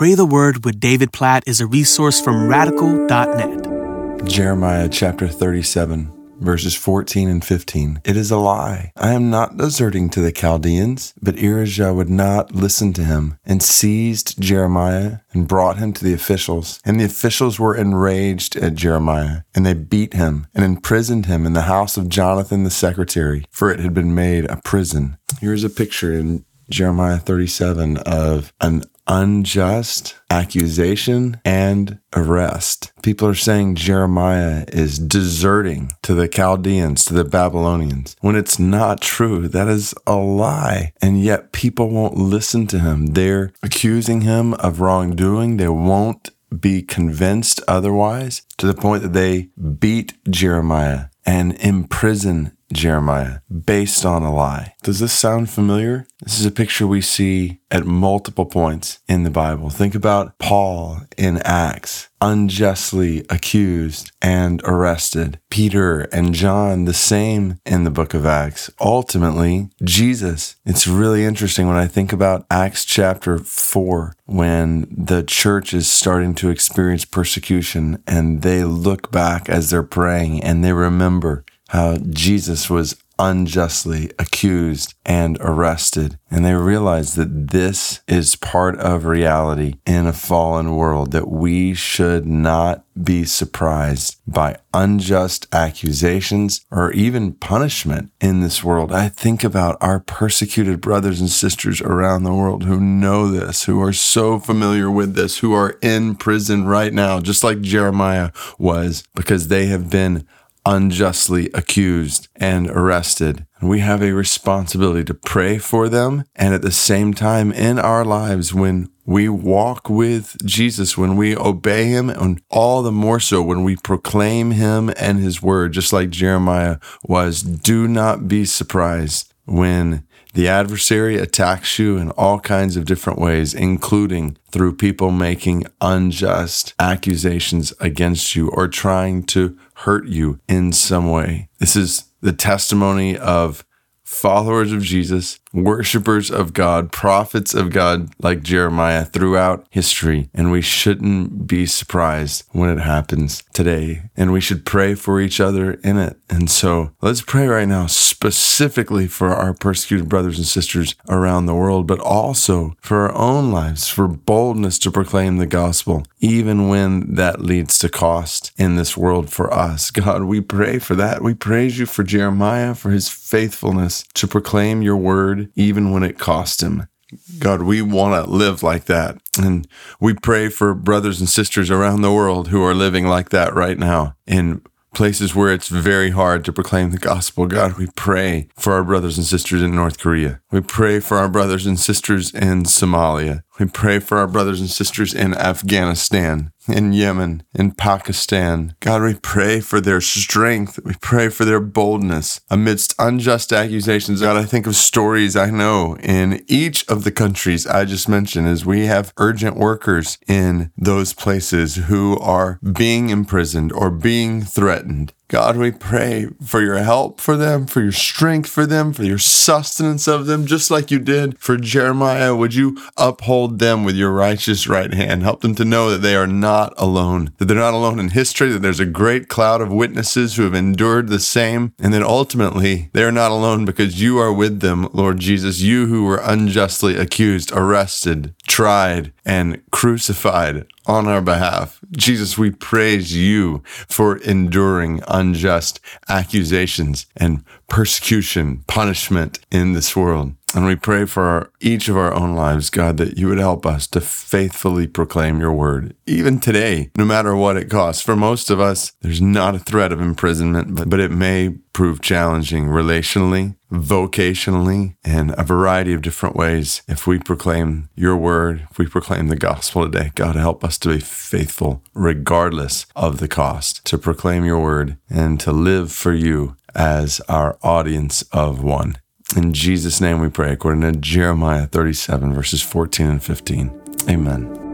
Pray the Word with David Platt is a resource from radical.net. Jeremiah chapter 37, verses 14 and 15. It is a lie. I am not deserting to the Chaldeans, but Irijah would not listen to him and seized Jeremiah and brought him to the officials. And the officials were enraged at Jeremiah, and they beat him and imprisoned him in the house of Jonathan the secretary, for it had been made a prison. Here's a picture in Jeremiah 37 of an unjust accusation and arrest. People are saying Jeremiah is deserting to the Chaldeans, to the Babylonians, when it's not true. That is a lie. And yet people won't listen to him. They're accusing him of wrongdoing. They won't be convinced otherwise to the point that they beat Jeremiah and imprison Jeremiah based on a lie. Does this sound familiar? This is a picture we see at multiple points in the Bible. Think about Paul in Acts, unjustly accused and arrested. Peter and John, the same in the book of Acts. Ultimately, Jesus. It's really interesting when I think about Acts chapter 4, when the church is starting to experience persecution and they look back as they're praying and they remember how Jesus was unjustly accused and arrested. And they realized that this is part of reality in a fallen world, that we should not be surprised by unjust accusations or even punishment in this world. I think about our persecuted brothers and sisters around the world who know this, who are so familiar with this, who are in prison right now, just like Jeremiah was, because they have been unjustly accused and arrested. We have a responsibility to pray for them. And at the same time, in our lives, when we walk with Jesus, when we obey him, and all the more so when we proclaim him and his word, just like Jeremiah was, do not be surprised when the adversary attacks you in all kinds of different ways, including through people making unjust accusations against you or trying to hurt you in some way. This is the testimony of followers of Jesus, worshipers of God, prophets of God like Jeremiah throughout history. And we shouldn't be surprised when it happens today. And we should pray for each other in it. And so let's pray right now specifically for our persecuted brothers and sisters around the world, but also for our own lives, for boldness to proclaim the gospel, even when that leads to cost in this world for us. God, we pray for that. We praise you for Jeremiah, for his faithfulness to proclaim your word, even when it cost him. God, we want to live like that. And we pray for brothers and sisters around the world who are living like that right now in places where it's very hard to proclaim the gospel. God, we pray for our brothers and sisters in North Korea. We pray for our brothers and sisters in Somalia. We pray for our brothers and sisters in Afghanistan, in Yemen, in Pakistan. God, we pray for their strength. We pray for their boldness amidst unjust accusations. God, I think of stories I know in each of the countries I just mentioned as we have urgent workers in those places who are being imprisoned or being threatened. God, we pray for your help for them, for your strength for them, for your sustenance of them, just like you did for Jeremiah. Would you uphold them with your righteous right hand? Help them to know that they are not alone, that they're not alone in history, that there's a great cloud of witnesses who have endured the same, and that ultimately they're not alone because you are with them, Lord Jesus, you who were unjustly accused, arrested, tried, and crucified on our behalf. Jesus, we praise you for enduring unjust accusations and persecution, punishment in this world. And we pray for our, each of our own lives, God, that you would help us to faithfully proclaim your word, even today, no matter what it costs. For most of us, there's not a threat of imprisonment, but, but it may prove challenging relationally, vocationally, and a variety of different ways. If we proclaim your word, if we proclaim the gospel today, God, help us to be faithful regardless of the cost, to proclaim your word and to live for you as our audience of one. In Jesus' name we pray, according to Jeremiah 37, verses 14 and 15. Amen.